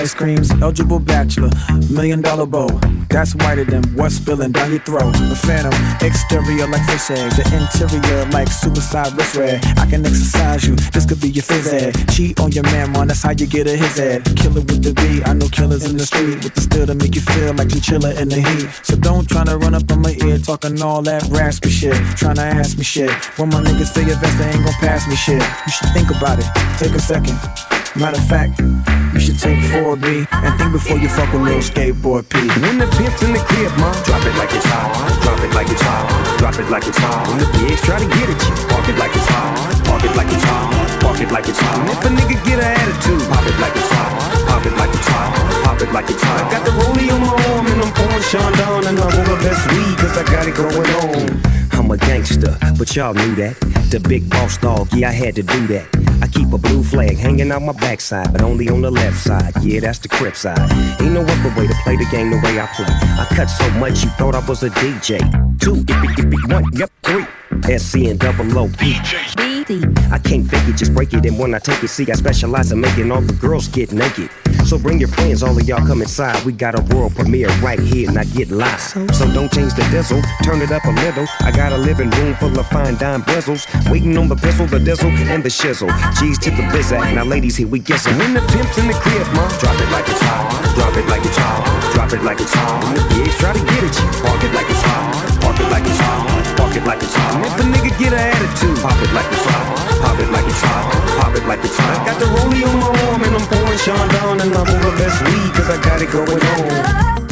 ice creams. Eligible bachelor, million dollar bow. That's whiter than what's spilling down your throat. The phantom, exterior like fish egg, the interior like suicide wrist red. I can exercise you, this could be your phys ed. Cheat on your man, man, that's how you get a his head. Killer with the B, I know killers in the street with the steel to make you feel like you chiller in the heat. So don't try to run up on my ear talking all that raspy shit. Trying to ask me shit. When my niggas say your best, they ain't gon' pass me shit. You should think about it. Take a second. Matter of fact, you should take 4B and think before you fuck with little skateboard P. When the pimp's in the crib, ma, drop it like it's hot. Drop it like it's hot. Drop it like it's hot. When the pigs try to get at you, park it like it's hot. Park it like it's hot. Park it like it's hot. If a nigga get an attitude, pop it like it's hot. Pop it like it's hot. Pop it like it's hot. I got the rollie on my arm and I'm pouring Sean down and I'm over best weed cause I got it going on. I'm a gangster, but y'all knew that. The big boss dog, yeah, I had to do that. I keep a blue flag hanging out my backside, but only on the left side. Yeah, that's the crip side. Ain't no other way to play the game the way I play. I cut so much you thought I was a DJ. Two, ippy, ippy, one, yep, three. SC and double O I can't fake it, just break it. And when I take it, see, I specialize in making all the girls get naked. So bring your friends, all of y'all come inside. We got a world premiere right here, and I get live. So don't change the diesel, turn it up a little. I got a living room full of fine dime bristles. Waiting on the pistol, the diesel, and the shizzle. G's to the bizac. Now, ladies, here we get some. When the pimp's in the crib, ma, drop it like it's hot. Drop it like it's hot. Drop it like it's hot. When the pigs try to get at you, park it like it's hot. Like it's hot. Park it like it's hot. And if a nigga get an attitude, pop it like it's hot. Pop it like it's hot. Pop it like it's hot. Got the rollie on my arm and I'm pouring Chandon and I'm over best weed cause I got it going on.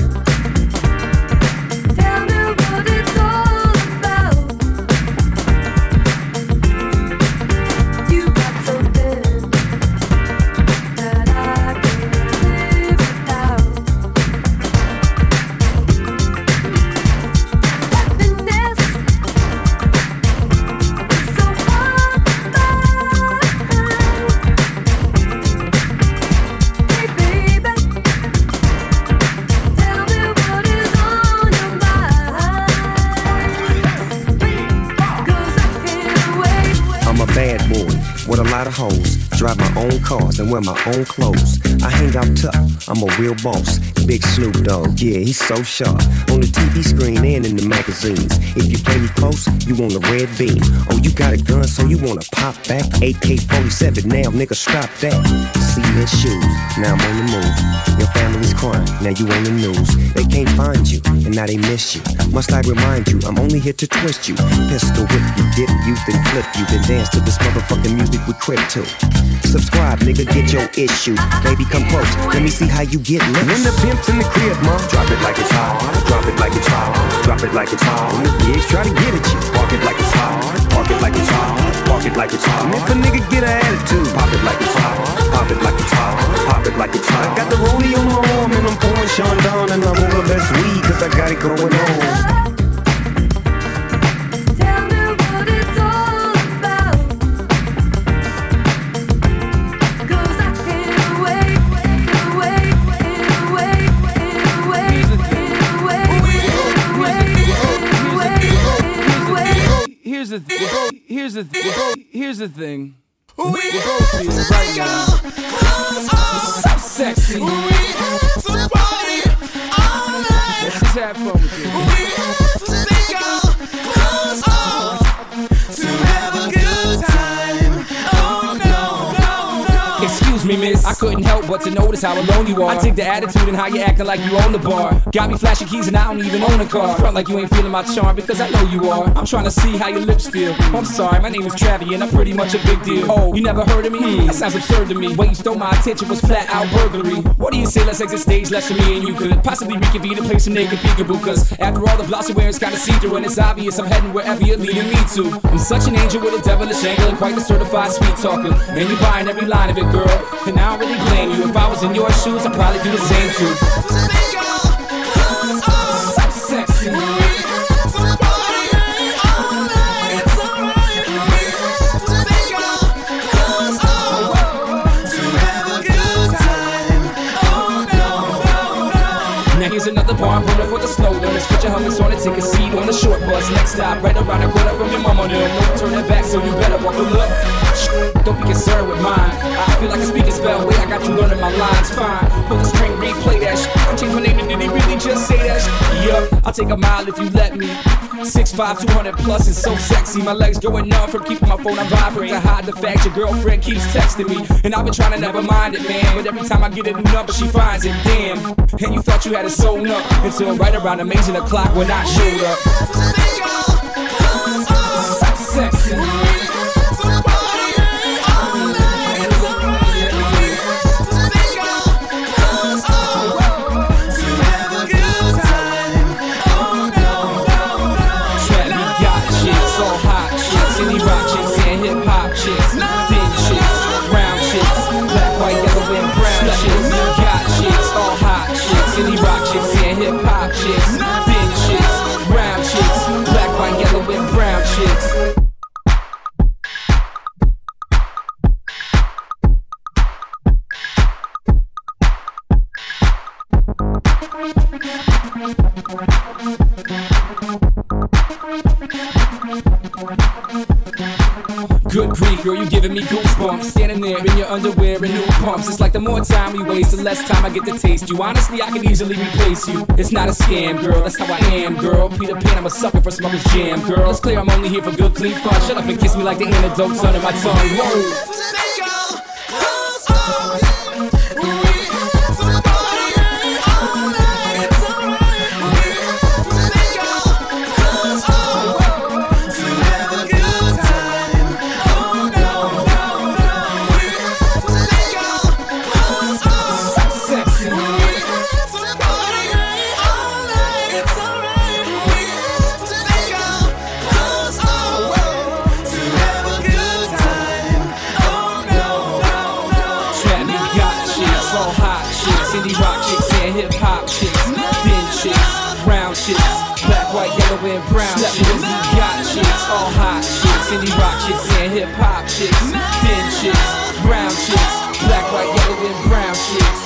Cars and wear my own clothes. I hang out tough, I'm a real boss. Big Snoop Dogg, yeah, he's so sharp. On the TV screen and in the magazines. If you play me close, you want a red beam. Oh, you got a gun, so you wanna pop back? AK 47, now nigga, stop that. See Cement shoes, now I'm on the move. Your family's crying, now you on the news. They can't find you, and now they miss you. Must I remind you, I'm only here to twist you. Pistol whip you, dip you, then flip you, then dance to this motherfucking music we crib to. Subscribe, nigga, get your issue. Baby, come close, let me see how you get When lips. the pimp's in the crib, ma, drop it like it's hot. Drop it like it's hot. Drop it like it's hot. When the pigs try to get at you, park it like it's hot. Park it like it's hot. Park it like it's hot. If a nigga get an attitude, pop it like it's hot. Pop it like it's hot. Pop it like it's hot. I got the rollie on my arm and I'm pouring Chandon and I'm over the best weed cause I got it going on. The thing. Here's the thing. We're both feeling right now. So sexy. Let's but to notice how alone you are. I dig the attitude and how you acting like you own the bar. Got me flashing keys and I don't even own a car. Front like you ain't feeling my charm because I know you are. I'm trying to see how your lips feel. I'm sorry, my name is Travie and I'm pretty much a big deal. Oh, you never heard of me? Hmm. That sounds absurd to me. What you stole my attention was flat out burglary. What do you say? Let's exit stage left for me and you could possibly reconvene and play some naked peekaboo. Cause after all the blossom wear is kinda see through and it's obvious I'm heading wherever you're leading me to. I'm such an angel with a devilish angle and quite the certified sweet talker. And you're buying every line of it, girl. And I don't really blame you. If I was in your shoes, I'd probably do the same too. The slow learners. Put your hummus on and take a seat on the short bus. Next stop, right around the corner from your mama. No, no turning back, so you better buckle up. Don't be concerned with mine. I feel like a Speak & Spell. Wait, I got you learning my lines. Fine. Pull the string, replay that shit. I changed my name, and did he really just say that shit? Yup, I'll take a mile if you let me. 6'5, 200 plus is so sexy. My legs going numb from keeping my phone on vibrate. To hide the fact your girlfriend keeps texting me. And I've been trying to never mind it, man. But every time I get a new number, she finds it. Damn. And you thought you had it sewn up until right around amazing o'clock when I showed up. The more time we waste, the less time I get to taste you. Honestly, I can easily replace you. It's not a scam, girl, that's how I am, girl. Peter Pan, I'm a sucker for smoker's jam, girl. It's clear I'm only here for good, clean fun. Shut up and kiss me like the antidote's under my tongue. Whoa. been brown chicks, got chicks, all hot chicks, indie rock chicks and hip hop chicks, thin chicks, brown chicks, black, white, yellow, and brown chicks.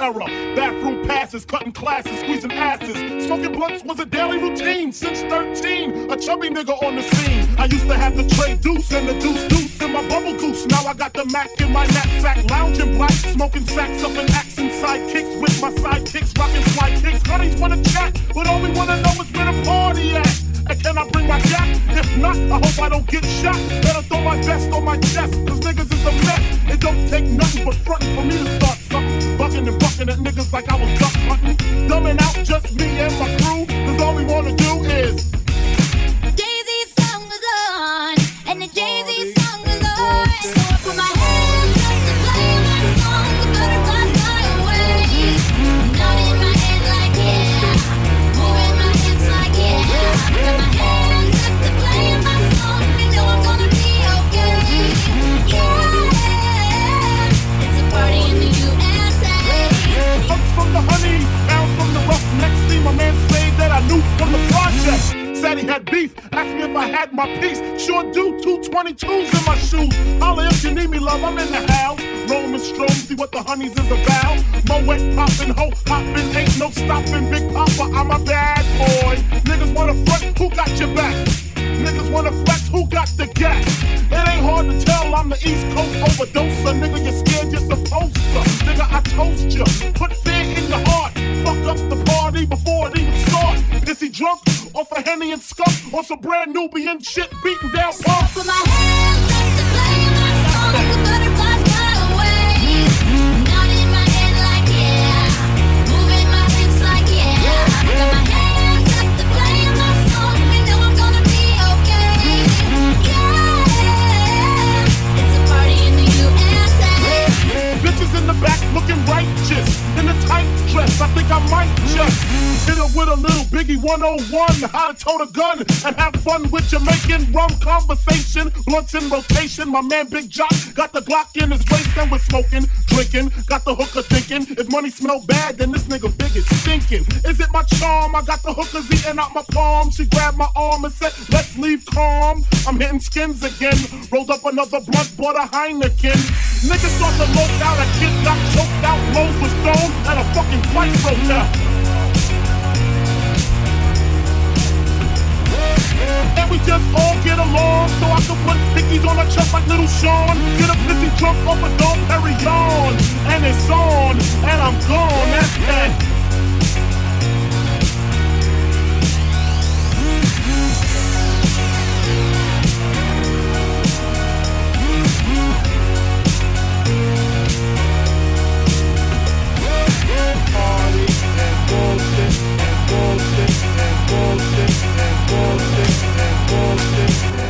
era. Bathroom passes, cutting classes, squeezing asses. Smoking blunts was a daily routine since 13. A chubby nigga on the scene. I used to have the trade deuce and the deuce deuce in my bubble goose. Now I got the Mac in my knapsack, lounging black, smoking sacks up and axe and sidekicks with my sidekicks, rocking fly kicks. Honey's wanna chat, but all we wanna know is where the party at. And can I bring my jack? If not, I hope I don't get shot. Better throw my vest on my chest, cause niggas is a mess. It don't take nothing but front for me to start ducking and bucking at niggas like I was duck hunting. Dumbing out just me and my crew, cause all we wanna do is my piece. Sure do, 222s in my shoes. Holla if you need me, love, I'm in the house. Roman stroll, see what the honeys is about. Moet poppin', ho hoppin', ain't no stoppin'. Big Papa, I'm a bad boy. Niggas wanna front, who got your back? Niggas wanna flex, who got the gas? It ain't hard to tell, I'm the East Coast overdoser. Nigga, you're scared, you're supposed to. Nigga, I toast you. Put fear in your heart. Fuck up the party before it even. Is he drunk? Off a Henny and Skunk? Or some brand Nubian shit beating down pump? My hands up. The butterflies fly away. My head like yeah. My hips like yeah. Got Bitches in the back looking righteous. In a tight dress. I think I might just Hit her with a little Biggie 101, how to tote a gun and have fun with Jamaican rum conversation. Blunts in rotation, my man Big Jock got the Glock in his waist and we're smoking, drinking. Got the hooker thinking, if money smell bad, then this nigga big is stinking. Is it my charm? I got the hookers eating out my palm. She grabbed my arm and said, let's leave calm. I'm hitting skins again. Rolled up another blunt, bought a Heineken. Niggas thought the low out, a kid got choked out, and a fucking fight broke out. And we just all get along. So I can put pickies on a chest like little Sean. Get a pissy drunk off a Dom Perignon. And it's on, and I'm gone. That's that. bullshit and bullshit and bullshit and bullshit and bullshit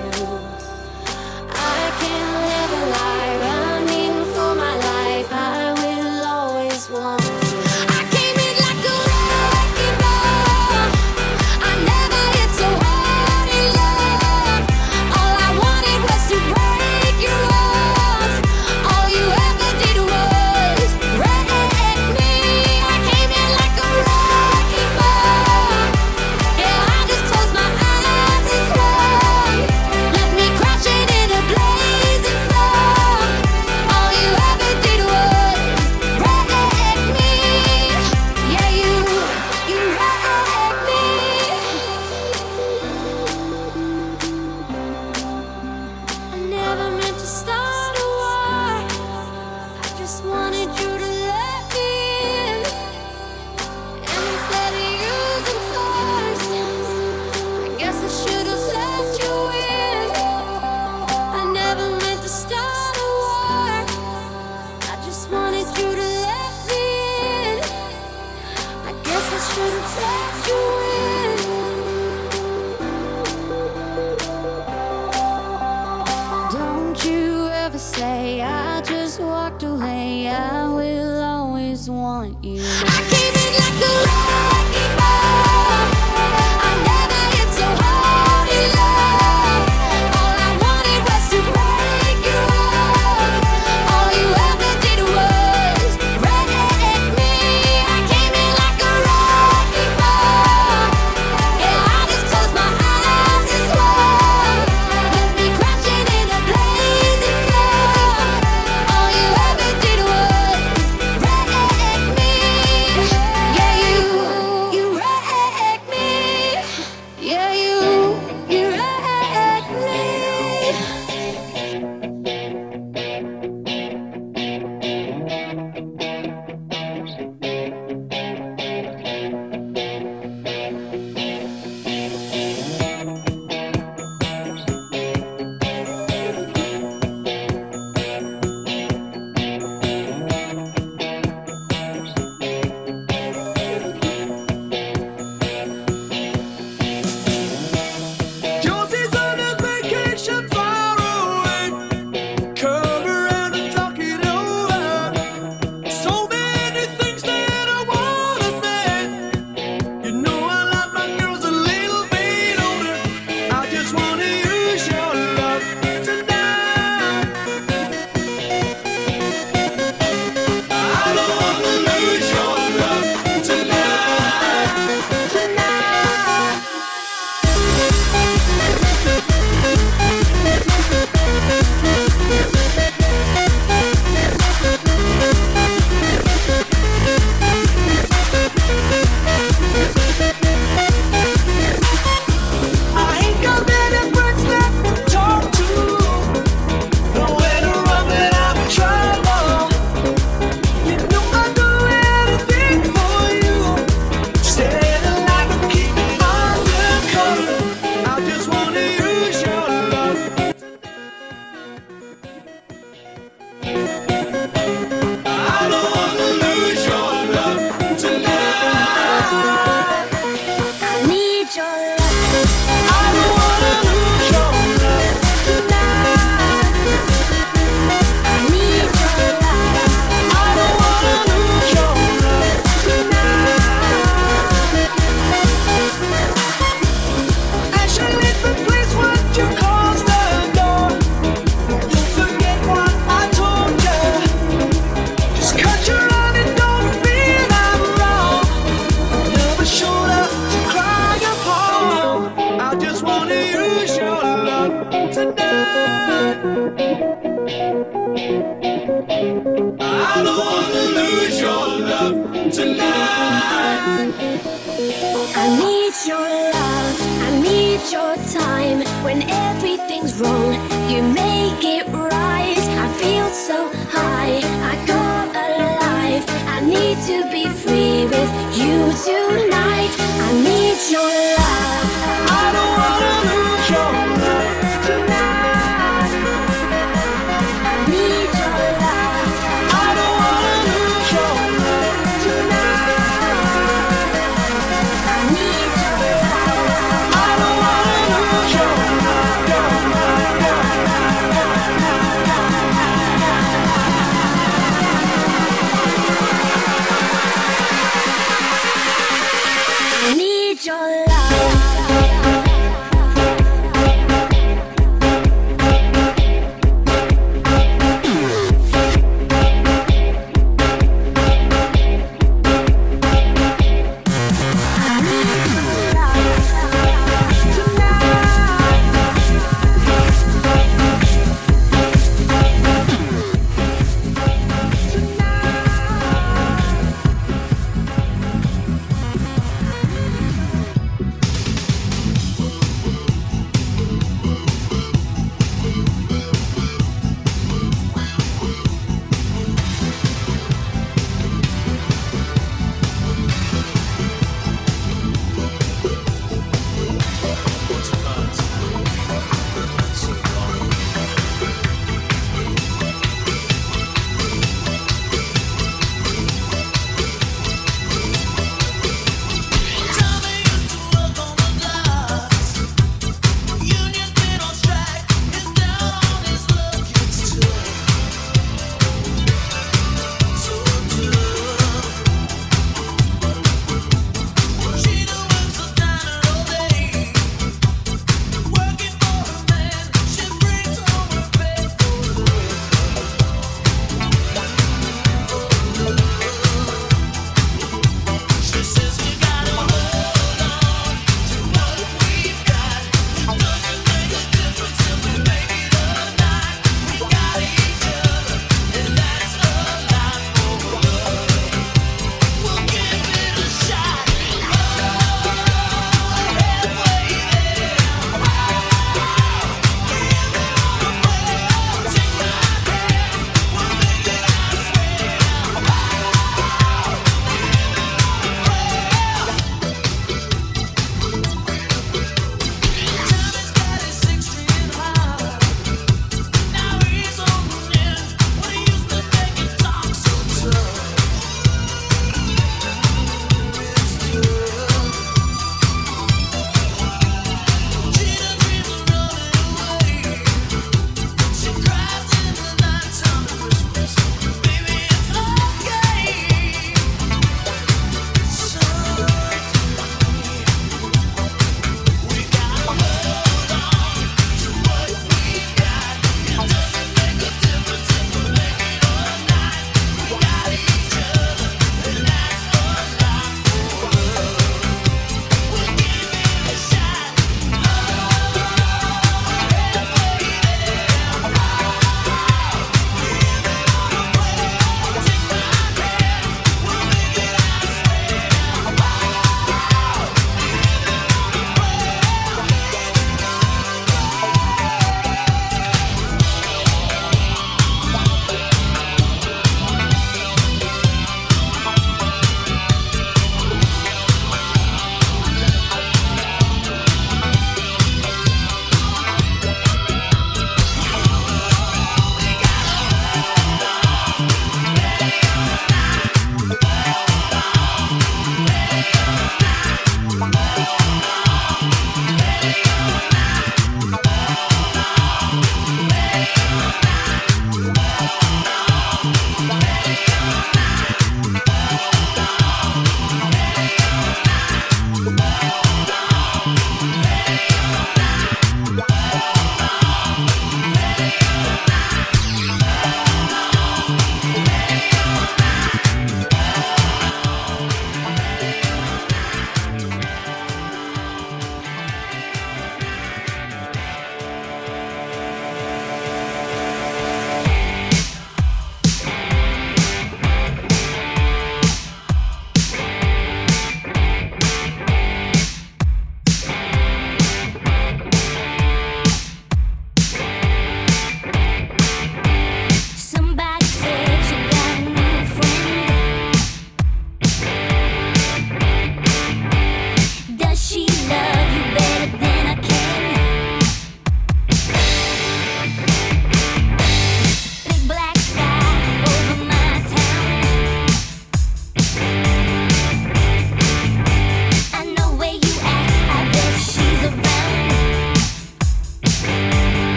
you make it right. I feel so high, I come alive. I need to be free with you tonight. I need your love.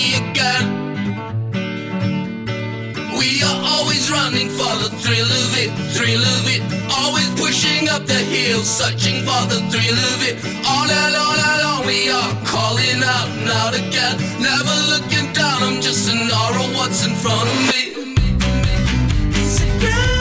me again. We are always running for the thrill of it, thrill of it. Always pushing up the hill, searching for the thrill of it. All alone, all and we are calling out, not again. Never looking down, I'm just in awe what's in front of me. It's a.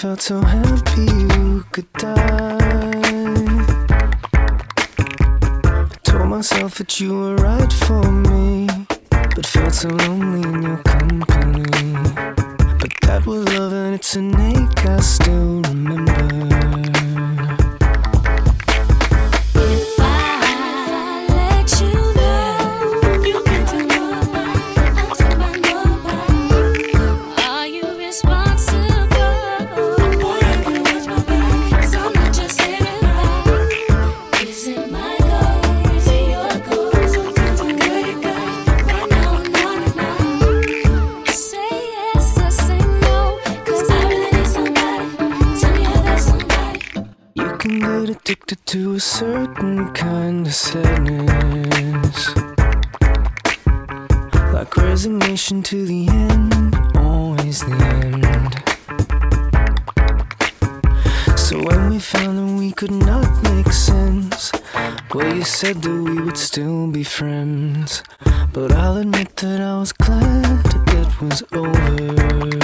felt so happy a certain kind of sadness, like resignation to the end, always the end. So when we found that we could not make sense, well, you said that we would still be friends, but I'll admit that I was glad it was over.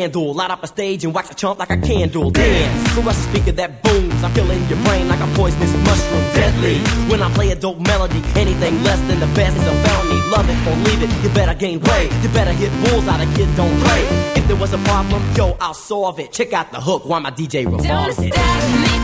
vandal. Light up a stage and wax a chump like a candle. Dance, caress speak speaker that booms. I'm killing your brain like a poisonous mushroom. Deadly. When I play a dope melody, anything less than the best is a felony. Love it or leave it, you better gain weight. You better hit bulls out of kids don't play. If there was a problem, yo, I'll solve it. Check out the hook while my DJ revolves it.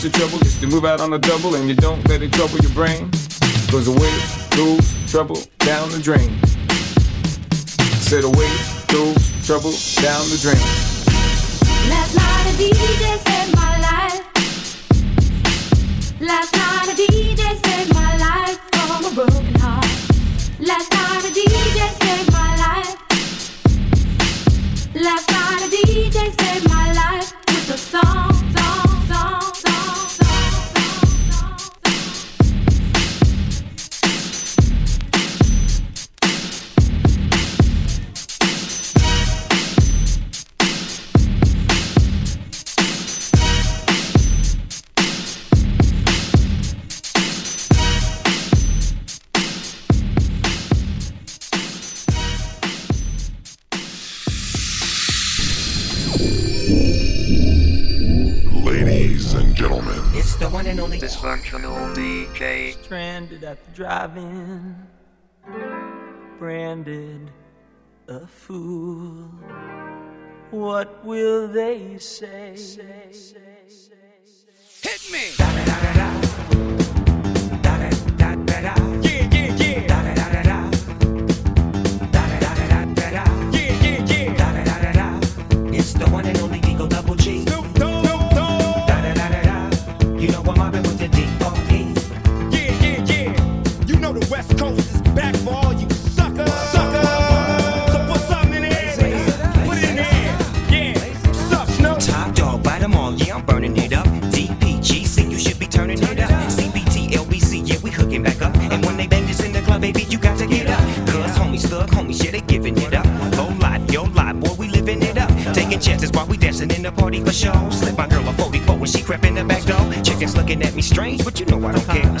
That's the trouble, is to move out on the double and you don't let it trouble your brain. Goes away, lose, trouble, down the drain. Said away, lose, trouble, down the drain. Last night a DJ saved my life. Last night a DJ saved my life from a broken heart. Last night a DJ saved my life. Last night a DJ saved my life with a song. stranded at the drive in, branded a fool. What will they say? Hit me! Da, da, da, da, da. Da, da, da, da, da. guess looking at me strange, but you know I don't care.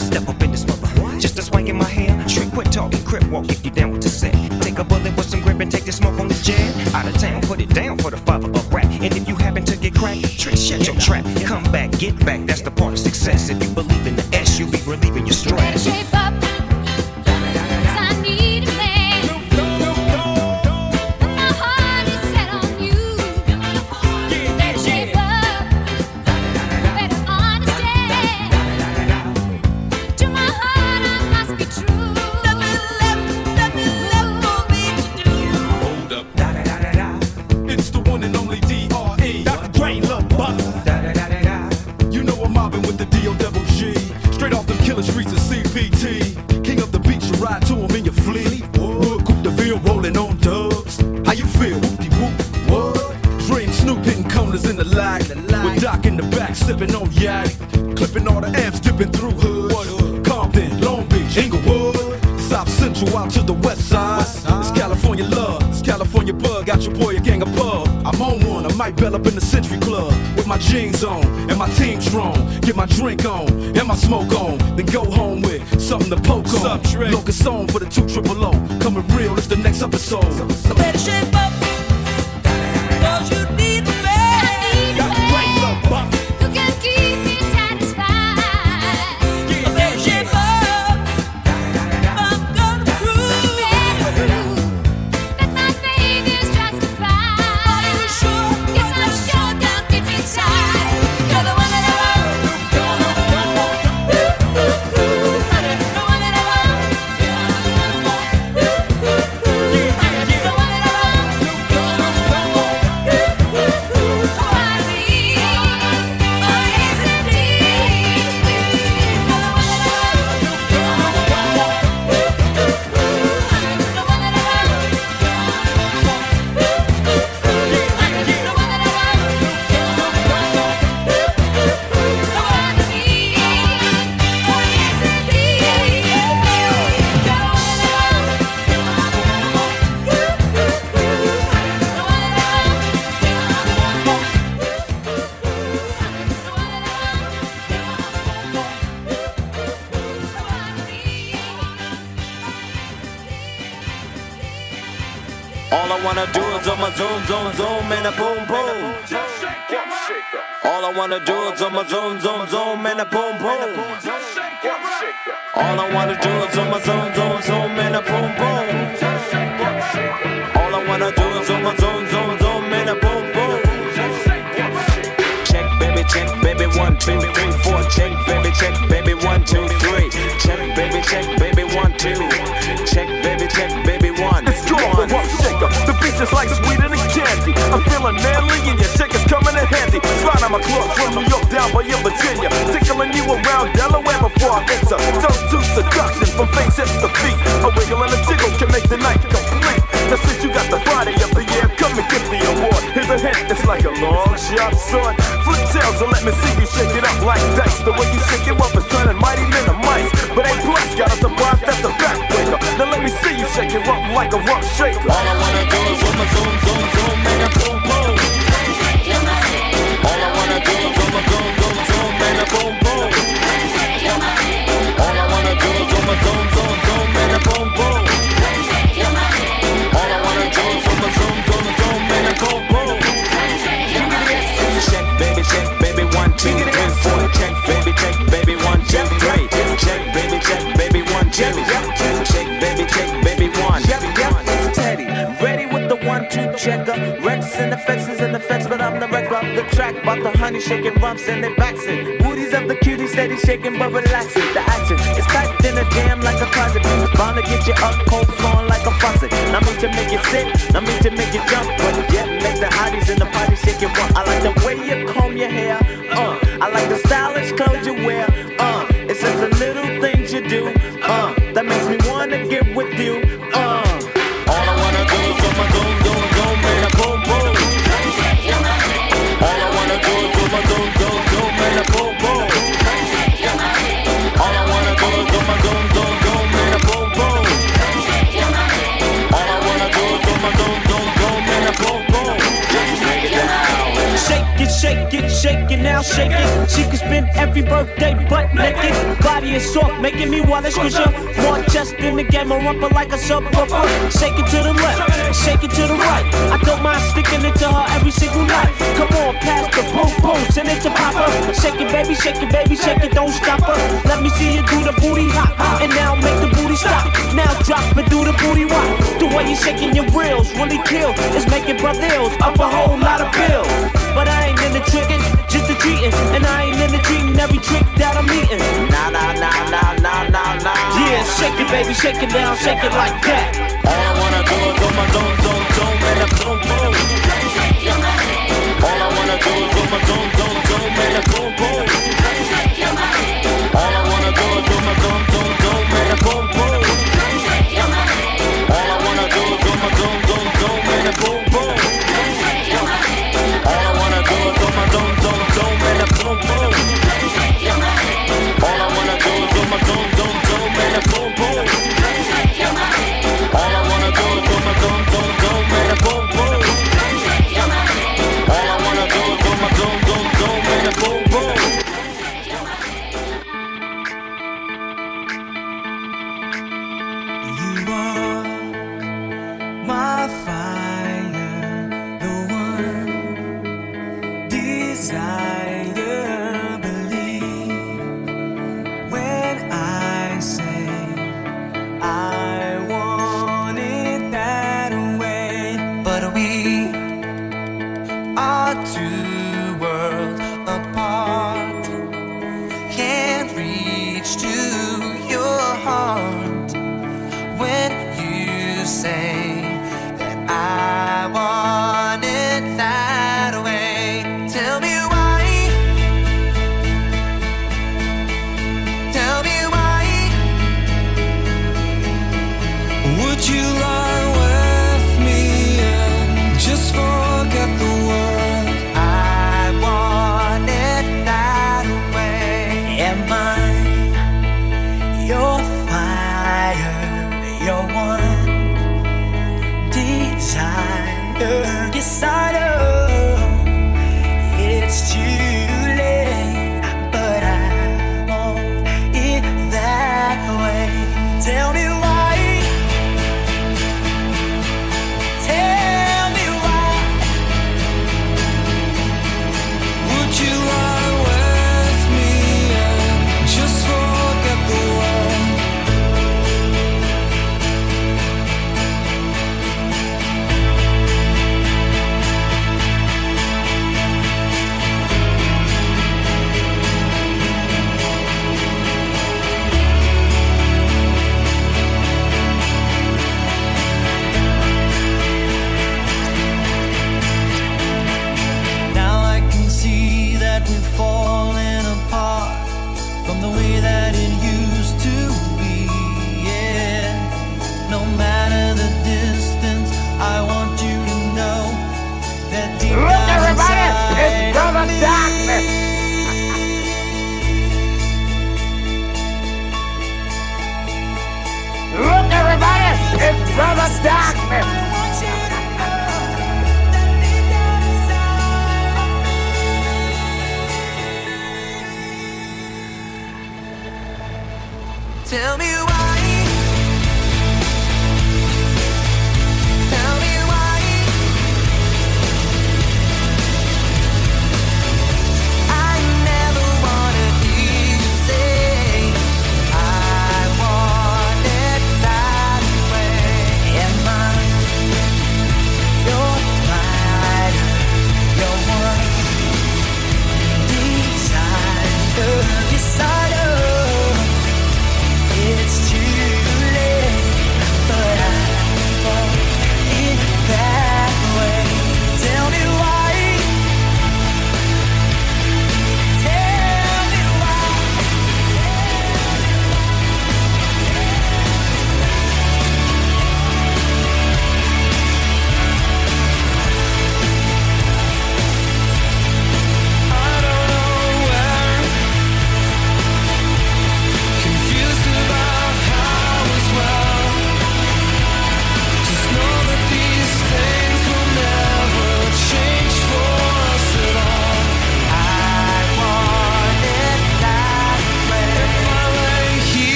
Is like sweeter than candy. I'm feeling manly and your shaker's coming in handy. Slide on my clothes from New York down by your Virginia. Tickling you around Delaware before I enter. Don't do seduction from face hips to feet. A wiggle and a jiggle can make the night complete. Now since you got the body of the year, come and get the award. Here's a hint, it's like a long sharp sword. Flip tails and let me see you shake it up like dice. The way you shake it up is turning mighty men of mice. But A plus got a surprise, that's a backbreaker. Now let me see you shake it up like a rough shaker. All I wanna do is on my zoom, zoom, zoom, and a boom, boom. You're my man. All I wanna do is on my zoom, zoom, zoom, and a boom, boom. You're my man. All I wanna do is my zoom, zoom, zoom, and a boom, boom. You're my man. All I wanna do is on my zoom, zoom, zoom, and a boom, boom. You're my man. Check, baby, check, baby, one, two, three, four. Check, two checker. Rex and the fences and the fence, but I'm the wreck of the track. About the honey shaking rumps and they backs it. Booties of the cutie steady shaking but relaxing. The action is tight in a jam like a closet. Bound to get you up cold flowing like a faucet. Not me to make you sick, not me to make you jump, but yet make the hotties in the party shake it. I like the way you comb your hair. Uh, I like the stylish clothes you wear. Shake it, shake it. She can spend every birthday butt naked. Body is soft, making me wanna squish her. More chest in the game, a rumper like a subwoofer. Shake it to the left, shake it to the right. I don't mind sticking it to her every single night. Come on, pass the boom boom, send it to Papa. Shake it, baby, shake it, baby, shake it, don't stop her. Let me see you do the booty hop, and now make the booty stop. Now drop and do the booty rock. The way you shaking your reels really kill. It's making brothers up a whole lot of bills. But I ain't in the tricking, just a treating. And I ain't in the treating every trick that I'm eating. Nah, nah, nah, nah, nah, nah, nah. Yeah, shake it, baby, shake it down, shake it like that. All I wanna do is on my zoom, zoom, zoom, and a boom, boom. All I wanna do is on my zoom, zoom, zoom, and a boom, boom. All I wanna do is on my zoom, zoom, zoom, and a boom, boom. All I wanna do is on my zoom, zoom, zoom, and a boom, boom. All I wanna do is on my zoom,